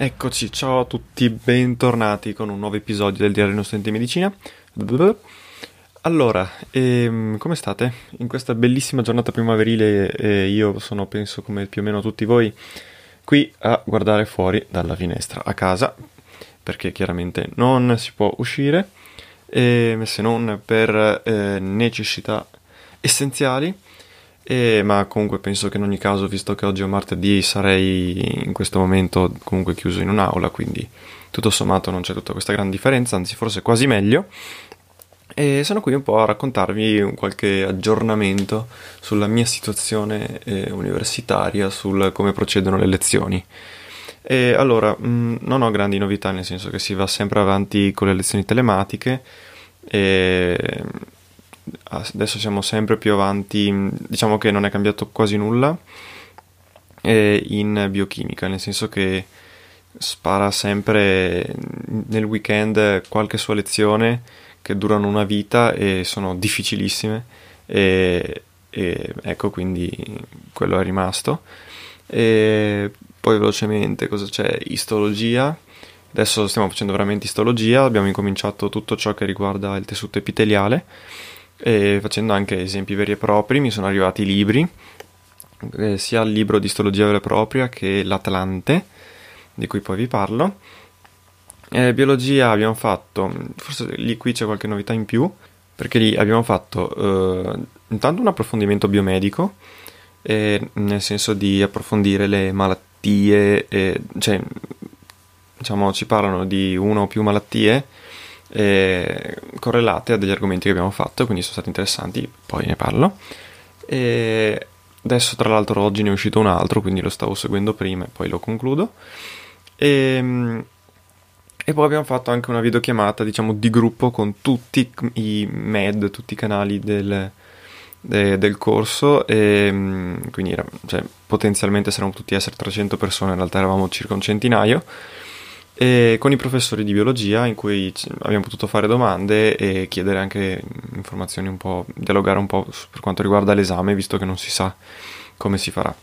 Eccoci, ciao a tutti, bentornati con un nuovo episodio del diario di uno studente di medicina. Allora, ehm, come state? In questa bellissima giornata primaverile eh, io sono, penso come più o meno tutti voi, qui a guardare fuori dalla finestra a casa, perché chiaramente non si può uscire, eh, se non per eh, necessità essenziali. Eh, ma comunque penso che in ogni caso, visto che oggi è martedì, sarei in questo momento comunque chiuso in un'aula, quindi tutto sommato non c'è tutta questa gran differenza, anzi forse quasi meglio. E sono qui un po' a raccontarvi qualche aggiornamento sulla mia situazione eh, universitaria, sul come procedono le lezioni. E allora, mh, non ho grandi novità, nel senso che si va sempre avanti con le lezioni telematiche. E adesso siamo sempre più avanti, diciamo che non è cambiato quasi nulla in biochimica, nel senso che spara sempre nel weekend qualche sua lezione che durano una vita e sono difficilissime e, e ecco quindi quello è rimasto. E poi velocemente cosa c'è? Istologia. Adesso stiamo facendo veramente istologia abbiamo incominciato tutto ciò che riguarda il tessuto epiteliale e facendo anche esempi veri e propri mi sono arrivati libri eh, sia il libro di istologia vera e propria che l'Atlante di cui poi vi parlo. Eh, biologia abbiamo fatto forse lì qui c'è qualche novità in più perché lì abbiamo fatto eh, intanto un approfondimento biomedico nel senso di approfondire le malattie cioè diciamo ci parlano di una o più malattie eh, correlate a degli argomenti che abbiamo fatto, quindi sono stati interessanti, poi ne parlo. E adesso tra l'altro oggi ne è uscito un altro, quindi lo stavo seguendo prima e poi lo concludo. E, e poi abbiamo fatto anche una videochiamata, diciamo, di gruppo con tutti i med, tutti i canali del, de, del corso e quindi era, cioè, potenzialmente saremmo tutti essere 300 persone, in realtà eravamo circa un centinaio e con i professori di biologia in cui abbiamo potuto fare domande e chiedere anche informazioni un po', dialogare un po' per quanto riguarda l'esame, visto che non si sa come si farà.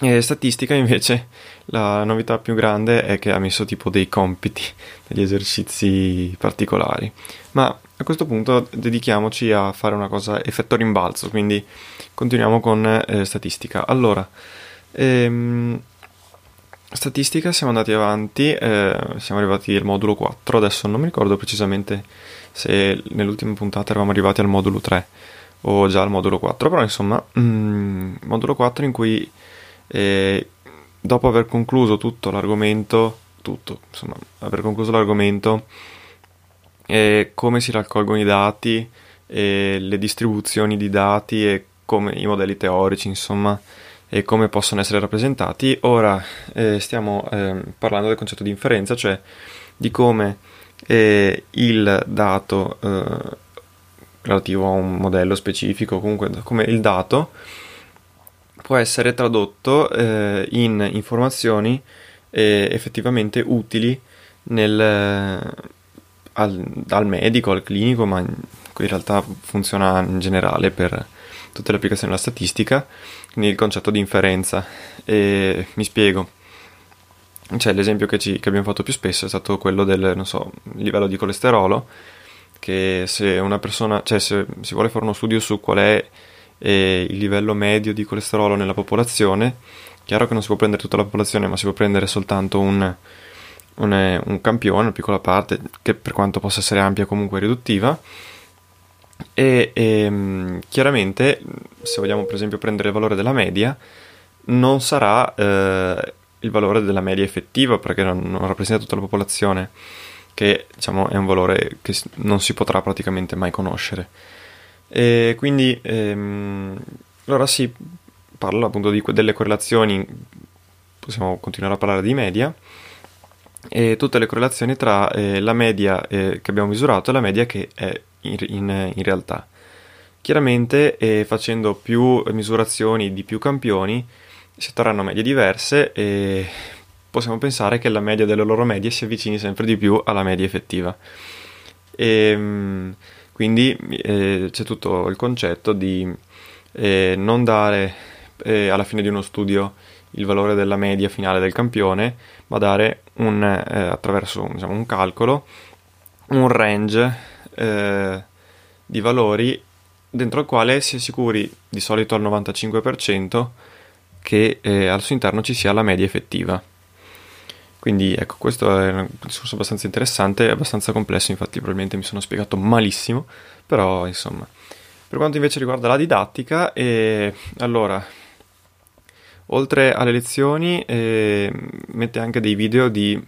E statistica invece la novità più grande è che ha messo tipo dei compiti, degli esercizi particolari. Ma a questo punto dedichiamoci a fare una cosa effetto rimbalzo, quindi continuiamo con eh, statistica. Allora, ehm, statistica siamo andati avanti, eh, siamo arrivati al modulo 4, adesso non mi ricordo precisamente se nell'ultima puntata eravamo arrivati al modulo 3 o già al modulo 4, però insomma, mm, modulo 4 in cui eh, dopo aver concluso tutto l'argomento, tutto, insomma, aver concluso l'argomento, eh, come si raccolgono i dati, le distribuzioni di dati e come i modelli teorici, insomma, e come possono essere rappresentati. Ora eh, stiamo eh, parlando del concetto di inferenza, cioè di come eh, il dato eh, relativo a un modello specifico, comunque come il dato può essere tradotto eh, in informazioni effettivamente utili nel, al, al medico, al clinico, ma in, in realtà funziona in generale per tutte le applicazioni della statistica, quindi il concetto di inferenza. E mi spiego. Cioè, l'esempio che, ci, che abbiamo fatto più spesso è stato quello del, so, livello di colesterolo, che se una persona, cioè se si vuole fare uno studio su qual è eh, il livello medio di colesterolo nella popolazione, chiaro che non si può prendere tutta la popolazione, ma si può prendere soltanto un, un, un campione, una piccola parte, che per quanto possa essere ampia comunque riduttiva, e, e ehm, chiaramente se vogliamo per esempio prendere il valore della media non sarà eh, il valore della media effettiva perché non, non, rappresenta tutta la popolazione che diciamo è un valore che non si potrà praticamente mai conoscere. E quindi ehm, allora si parla appunto di, delle correlazioni possiamo continuare a parlare di media e tutte le correlazioni tra eh, la media eh, che abbiamo misurato e la media che è in, in, in realtà. Chiaramente eh, facendo più misurazioni di più campioni si otterranno medie diverse e possiamo pensare che la media delle loro medie si avvicini sempre di più alla media effettiva. E, ehm, quindi eh, c'è tutto il concetto di eh, non dare eh, alla fine di uno studio il valore della media finale del campione, ma dare un, eh, attraverso diciamo, un calcolo un range eh, di valori dentro il quale si è sicuri di solito al 95% che eh, al suo interno ci sia la media effettiva. Quindi ecco, questo è un discorso abbastanza interessante, abbastanza complesso, infatti probabilmente mi sono spiegato malissimo, però insomma. Per quanto invece riguarda la didattica, eh, allora, oltre alle lezioni, eh, mette anche dei video di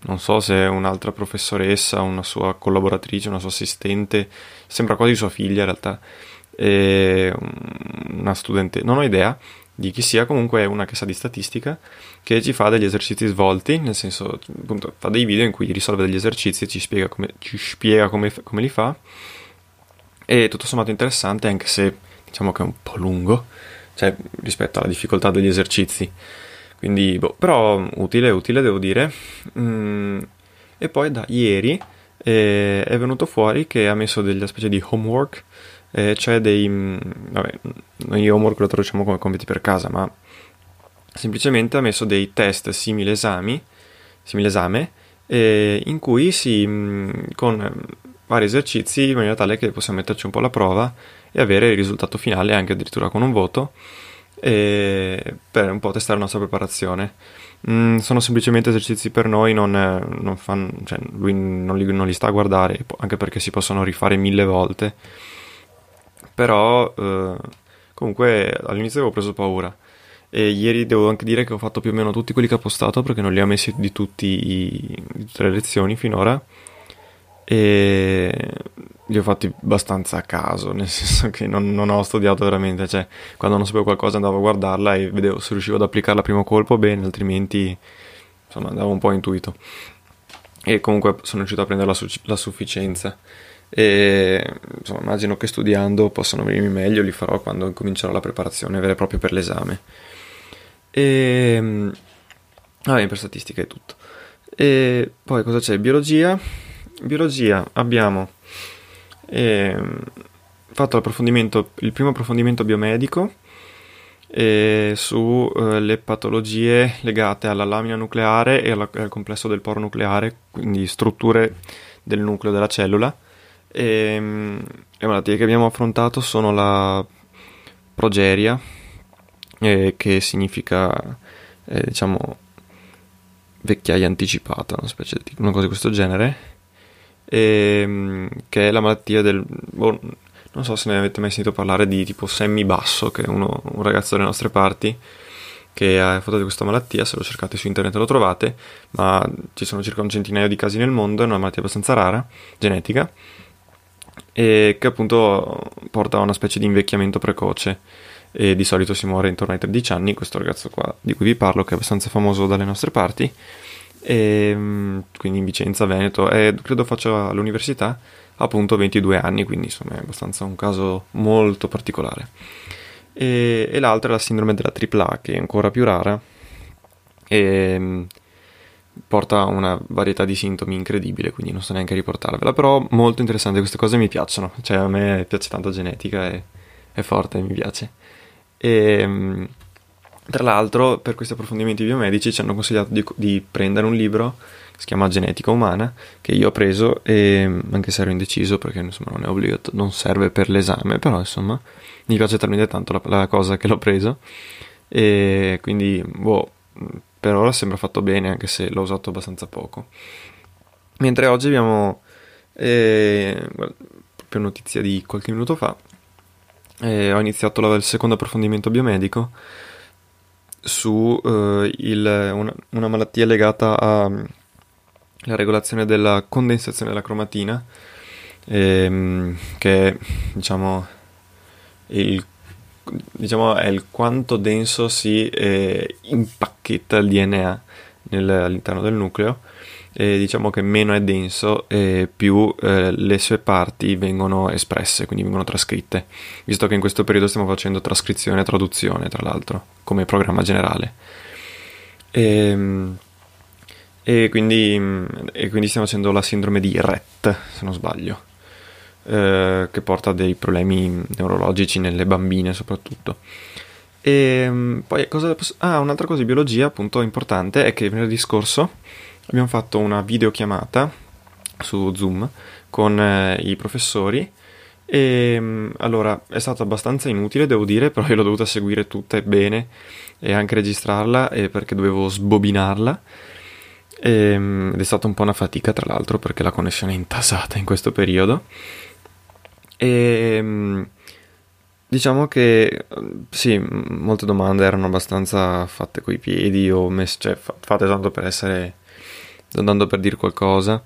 non so se è un'altra professoressa, una sua collaboratrice, una sua assistente, sembra quasi sua figlia in realtà, e una studente, non ho idea di chi sia, comunque è una che sa di statistica, che ci fa degli esercizi svolti, nel senso, appunto, fa dei video in cui risolve degli esercizi e ci spiega come, ci spiega come, come li fa, e tutto sommato interessante, anche se diciamo che è un po' lungo, cioè rispetto alla difficoltà degli esercizi. Quindi, boh, però utile, utile devo dire. Mm, e poi da ieri eh, è venuto fuori che ha messo delle specie di homework, eh, cioè dei... Mm, vabbè, noi homework lo traduciamo come compiti per casa, ma semplicemente ha messo dei test simile esami, simile esame, eh, in cui si... Mm, con vari esercizi in maniera tale che possiamo metterci un po' alla prova e avere il risultato finale anche addirittura con un voto per un po' testare la nostra preparazione. Mm, sono semplicemente esercizi per noi, non, non fan, cioè, lui non li, non li, sta a guardare, anche perché si possono rifare mille volte. Però eh, comunque all'inizio avevo preso paura. E ieri devo anche dire che ho fatto più o meno tutti quelli che ho postato perché non li ho messi di, i, di tutte le lezioni finora. E li ho fatti abbastanza a caso, nel senso che non, non, ho studiato veramente, cioè quando non sapevo qualcosa andavo a guardarla e vedevo se riuscivo ad applicarla a primo colpo bene, altrimenti insomma andavo un po' intuito. E comunque sono riuscito a prendere la, su- la sufficienza. E insomma, immagino che studiando possano venirmi meglio, li farò quando incomincerò la preparazione vera e propria per l'esame. E vabbè, per statistica è tutto. E poi cosa c'è? Biologia. Biologia abbiamo e fatto l'approfondimento, il primo approfondimento biomedico eh, sulle eh, patologie legate alla lamina nucleare e alla, al complesso del poro nucleare, quindi strutture del nucleo della cellula. E, le malattie che abbiamo affrontato sono la progeria, eh, che significa eh, diciamo vecchiaia anticipata, una, specie di, una cosa di questo genere ehm, che è la malattia del... Boh, non so se ne avete mai sentito parlare di tipo Sammy Basso, che è uno, un ragazzo delle nostre parti che ha affrontato questa malattia, se lo cercate su internet lo trovate, ma ci sono circa un centinaio di casi nel mondo, è una malattia abbastanza rara, genetica, e che appunto porta a una specie di invecchiamento precoce. E di solito si muore intorno ai 13 anni, questo ragazzo qua di cui vi parlo che è abbastanza famoso dalle nostre parti e, ehm, quindi in Vicenza, Veneto, e credo faccia l'università appunto 22 anni, quindi insomma è abbastanza un caso molto particolare. E, e l'altra è la sindrome della tripla che è ancora più rara. E, porta a una varietà di sintomi incredibile, quindi non so neanche riportarvela, però molto interessante, queste cose mi piacciono, cioè a me piace tanto genetica, e, è forte, mi piace. E, ehm, tra l'altro, per questi approfondimenti biomedici ci hanno consigliato di, di prendere un libro che si chiama Genetica Umana, che io ho preso, e, anche se ero indeciso perché insomma non è obbligato, non serve per l'esame, però insomma mi piace talmente tanto la, la cosa che l'ho preso, e quindi boh, per ora sembra fatto bene anche se l'ho usato abbastanza poco. Mentre oggi abbiamo eh, proprio notizia di qualche minuto fa, eh, ho iniziato il secondo approfondimento biomedico su eh, il, una, una, malattia legata alla regolazione della condensazione della cromatina, ehm, che è, diciamo, il, diciamo, è il quanto denso si eh, impacchetta il DNA nel, all'interno del nucleo eh, diciamo che meno è denso e più eh, le sue parti vengono espresse, quindi vengono trascritte, visto che in questo periodo stiamo facendo trascrizione e traduzione, tra l'altro, come programma generale. E, ehm, e, quindi, e quindi stiamo facendo la sindrome di Rett, se non sbaglio, eh, che porta a dei problemi neurologici nelle bambine soprattutto. E ehm, poi cosa, ah, un'altra cosa di biologia appunto importante è che venerdì scorso abbiamo fatto una videochiamata su Zoom con eh, i professori e mm, allora è stato abbastanza inutile devo dire però io l'ho dovuta seguire tutta e bene e anche registrarla perché dovevo sbobinarla. E, mm, ed è stata un po' una fatica tra l'altro perché la connessione è intasata in questo periodo. E mm, diciamo che sì molte domande erano abbastanza fatte coi piedi o messe, cioè fatte tanto per essere andando per dire qualcosa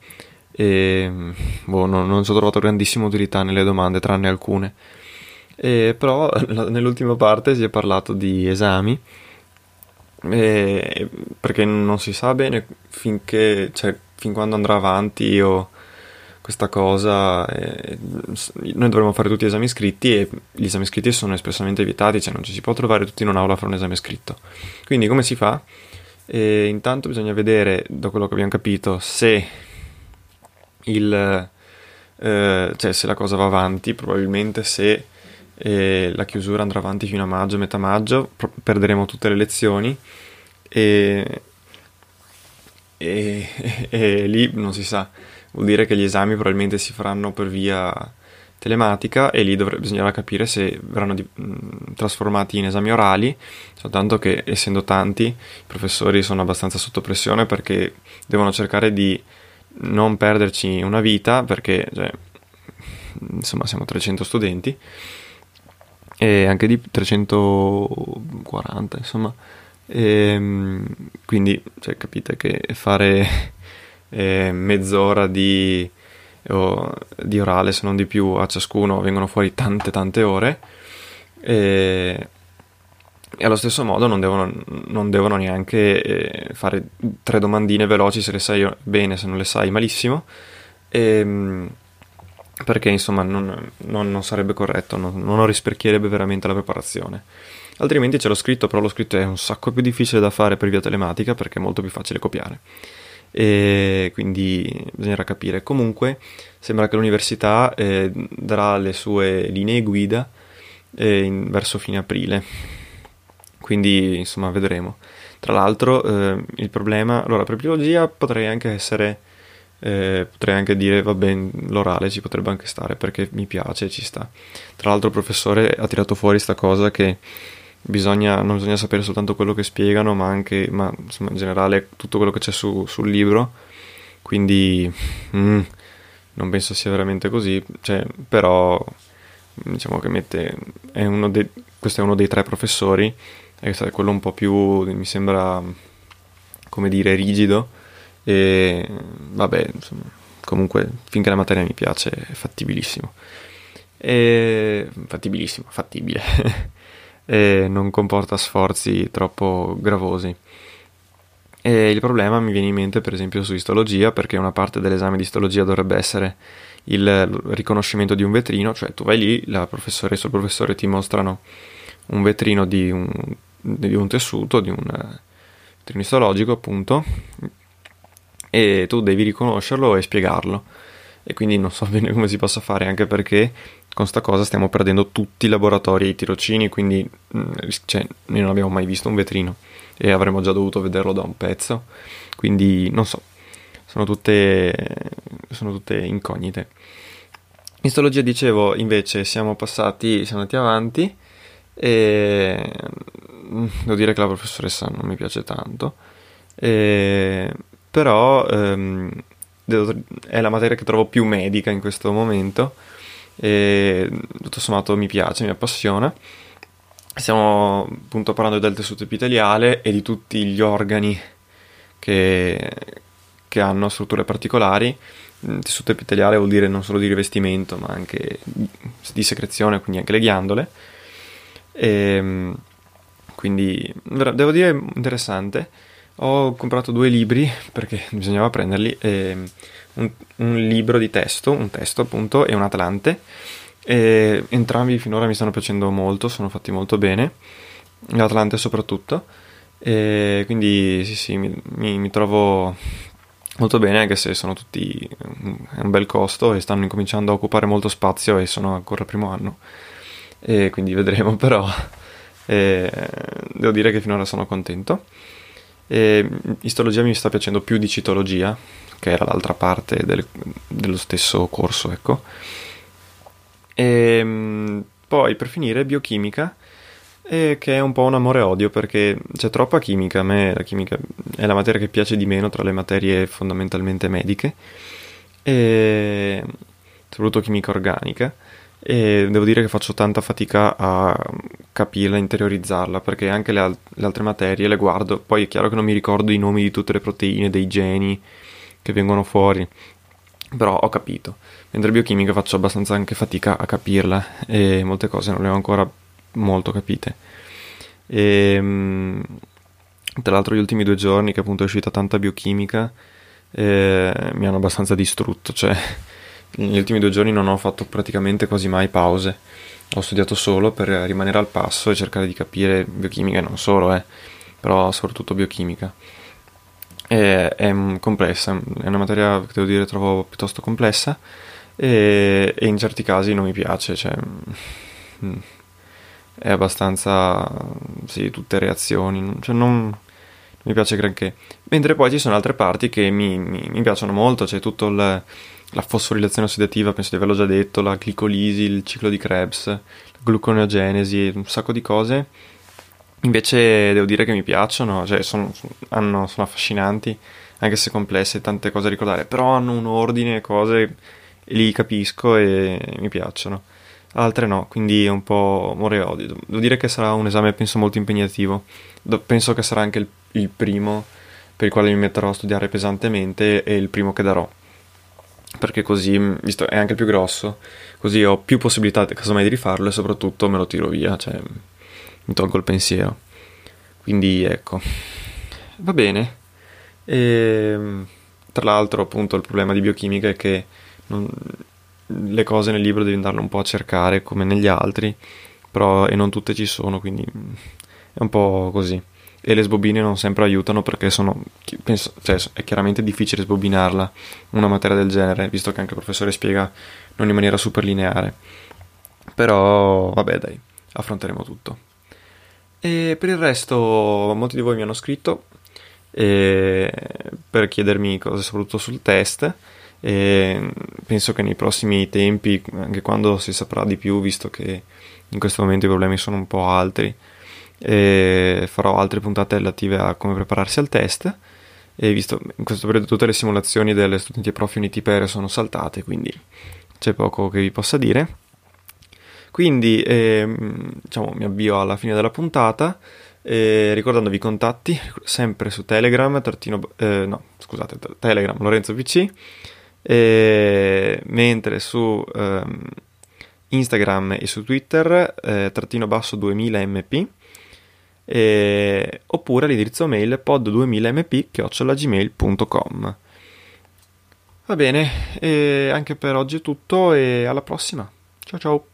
e boh, non, non ci ho trovato grandissima utilità nelle domande, tranne alcune. E, però nell'ultima parte si è parlato di esami e, perché non si sa bene finché, cioè, fin quando andrà avanti io questa cosa eh, noi dovremmo fare tutti gli esami scritti e gli esami scritti sono espressamente vietati cioè non ci si può trovare tutti in un'aula a fare un esame scritto quindi come si fa? E intanto bisogna vedere, da quello che abbiamo capito, se, il, eh, cioè se la cosa va avanti, probabilmente se eh, la chiusura andrà avanti fino a maggio, metà maggio, pro- perderemo tutte le lezioni e, e, e, e lì non si sa, vuol dire che gli esami probabilmente si faranno per via telematica e lì dovrebbe, bisognerà capire se verranno di, mh, trasformati in esami orali, soltanto che essendo tanti i professori sono abbastanza sotto pressione perché devono cercare di non perderci una vita perché cioè, insomma siamo 300 studenti e anche di 340 insomma. E, ehm, quindi cioè, capite che fare eh, mezz'ora di o di orale se non di più a ciascuno vengono fuori tante tante ore. E, e allo stesso modo non devono, non devono neanche eh, fare tre domandine veloci se le sai bene se non le sai malissimo. E, ehm, perché insomma non, non, non sarebbe corretto non, rispecchierebbe veramente la preparazione. Altrimenti c'è lo scritto però lo scritto è un sacco più difficile da fare per via telematica perché è molto più facile copiare e quindi bisognerà capire. Comunque sembra che l'università eh, darà le sue linee guida eh, in, verso fine aprile, quindi insomma vedremo. Tra l'altro eh, il problema, allora per biologia potrei anche essere, eh, potrei anche dire va bene l'orale ci potrebbe anche stare perché mi piace, ci sta. Tra l'altro il professore ha tirato fuori questa cosa che bisogna, non bisogna sapere soltanto quello che spiegano, ma anche, ma, insomma, in generale, tutto quello che c'è su, sul libro. Quindi mm, non penso sia veramente così, cioè, però diciamo che mette, è dei, questo è uno dei tre professori, è quello un po' più, mi sembra, come dire, rigido, e vabbè, insomma, comunque finché la materia mi piace è fattibilissimo. E, fattibilissimo, fattibile. e non comporta sforzi troppo gravosi. E il problema mi viene in mente per esempio su istologia, perché una parte dell'esame di istologia dovrebbe essere il riconoscimento di un vetrino, cioè tu vai lì, la professoressa o il professore ti mostrano un vetrino di un, di un tessuto, di un vetrino istologico appunto, e tu devi riconoscerlo e spiegarlo. E quindi non so bene come si possa fare, anche perché con sta cosa stiamo perdendo tutti i laboratori e i tirocini, quindi mm, cioè, noi non abbiamo mai visto un vetrino e avremmo già dovuto vederlo da un pezzo, quindi non so, sono tutte, sono tutte incognite. In istologia dicevo invece siamo passati, siamo andati avanti e mm, devo dire che la professoressa non mi piace tanto, e, però ehm, è la materia che trovo più medica in questo momento e tutto sommato mi piace, mi appassiona. Stiamo appunto parlando del tessuto epiteliale e di tutti gli organi che, che hanno strutture particolari. Il tessuto epiteliale vuol dire non solo di rivestimento, ma anche di secrezione, quindi anche le ghiandole. E, quindi devo dire interessante. Ho comprato due libri perché bisognava prenderli. Un, un, libro di testo, un testo appunto, e un Atlante. E entrambi finora mi stanno piacendo molto, sono fatti molto bene. L'Atlante soprattutto. E quindi sì, sì, mi, mi, mi trovo molto bene, anche se sono tutti un bel costo e stanno incominciando a occupare molto spazio e sono ancora al primo anno. E quindi vedremo, però e devo dire che finora sono contento. E istologia mi sta piacendo più di citologia, che era l'altra parte del, dello stesso corso, ecco. E poi per finire biochimica, eh, che è un po' un amore e odio perché c'è troppa chimica, a me la chimica è la materia che piace di meno tra le materie fondamentalmente mediche, e soprattutto chimica organica e devo dire che faccio tanta fatica a capirla, interiorizzarla, perché anche le, al- le, altre materie le guardo, poi è chiaro che non mi ricordo i nomi di tutte le proteine, dei geni che vengono fuori, però ho capito. Mentre biochimica faccio abbastanza anche fatica a capirla e molte cose non le ho ancora molto capite. E, ehm, tra l'altro gli ultimi due giorni che appunto è uscita tanta biochimica eh, mi hanno abbastanza distrutto, cioè negli ultimi due giorni non ho fatto praticamente quasi mai pause. Ho studiato solo per rimanere al passo e cercare di capire biochimica e non solo, eh, però soprattutto biochimica. È, è complessa, è una materia che devo dire trovo piuttosto complessa e, e in certi casi non mi piace, cioè, mm, è abbastanza, sì, tutte reazioni, cioè non, mi piace granché. Mentre poi ci sono altre parti che mi, mi, mi piacciono molto, c'è tutto il la fosforilazione ossidativa, penso di averlo già detto, la glicolisi, il ciclo di Krebs, la gluconeogenesi, un sacco di cose. Invece devo dire che mi piacciono, cioè sono, hanno, sono affascinanti, anche se complesse, tante cose da ricordare, però hanno un ordine, cose, li capisco e mi piacciono. Altre no, quindi è un po' amore e odio. Devo dire che sarà un esame, penso, molto impegnativo. Penso che sarà anche il, il primo per il quale mi metterò a studiare pesantemente e il primo che darò perché così, visto è anche più grosso, così ho più possibilità casomai di rifarlo e soprattutto me lo tiro via, cioè mi tolgo il pensiero. Quindi ecco, va bene. E, ehm, tra l'altro appunto il problema di biochimica è che non, le cose nel libro devi andarle un po' a cercare come negli altri, però e non tutte ci sono, quindi è un po' così e le sbobine non sempre aiutano perché sono, penso, cioè, è chiaramente difficile sbobinarla una materia del genere, visto che anche il professore spiega non in maniera super lineare. Però, vabbè, dai, affronteremo tutto. E per il resto, molti di voi mi hanno scritto eh, per chiedermi cose soprattutto sul test. E penso che nei prossimi tempi, anche quando si saprà di più, visto che in questo momento i problemi sono un po' altri, e farò altre puntate relative a come prepararsi al test. E visto in questo periodo tutte le simulazioni delle studenti e profi Unity Pair sono saltate quindi c'è poco che vi possa dire. Quindi ehm, diciamo, mi avvio alla fine della puntata eh, ricordandovi i contatti sempre su Telegram trattino, eh, no scusate Telegram Lorenzo PC eh, mentre su ehm, Instagram e su Twitter eh, trattino basso 2000 mp eh, oppure all'indirizzo mail pod2000mp.gmail.com Va bene, e anche per oggi è tutto e alla prossima. Ciao ciao!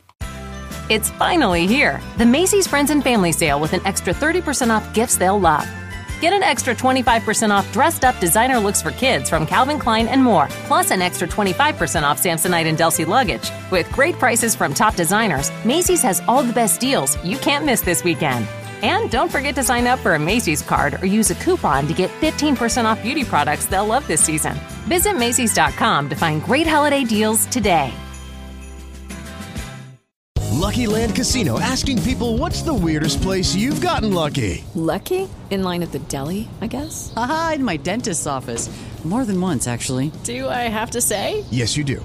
It's finally here, the Macy's Friends and Family Sale with an extra 30% off gifts they'll love. Get an extra 25% off dressed up designer looks for kids from Calvin Klein and more, plus an extra 25% off Samsonite and Delsey luggage. With great prices from top designers, Macy's has all the best deals you can't miss this weekend. And don't forget to sign up for a Macy's card or use a coupon to get 15% off beauty products they'll love this season. Visit Macy's.com to find great holiday deals today. Lucky Land Casino asking people what's the weirdest place you've gotten lucky? Lucky? In line at the deli, I guess? Aha, in my dentist's office. More than once, actually. Do I have to say? Yes, you do.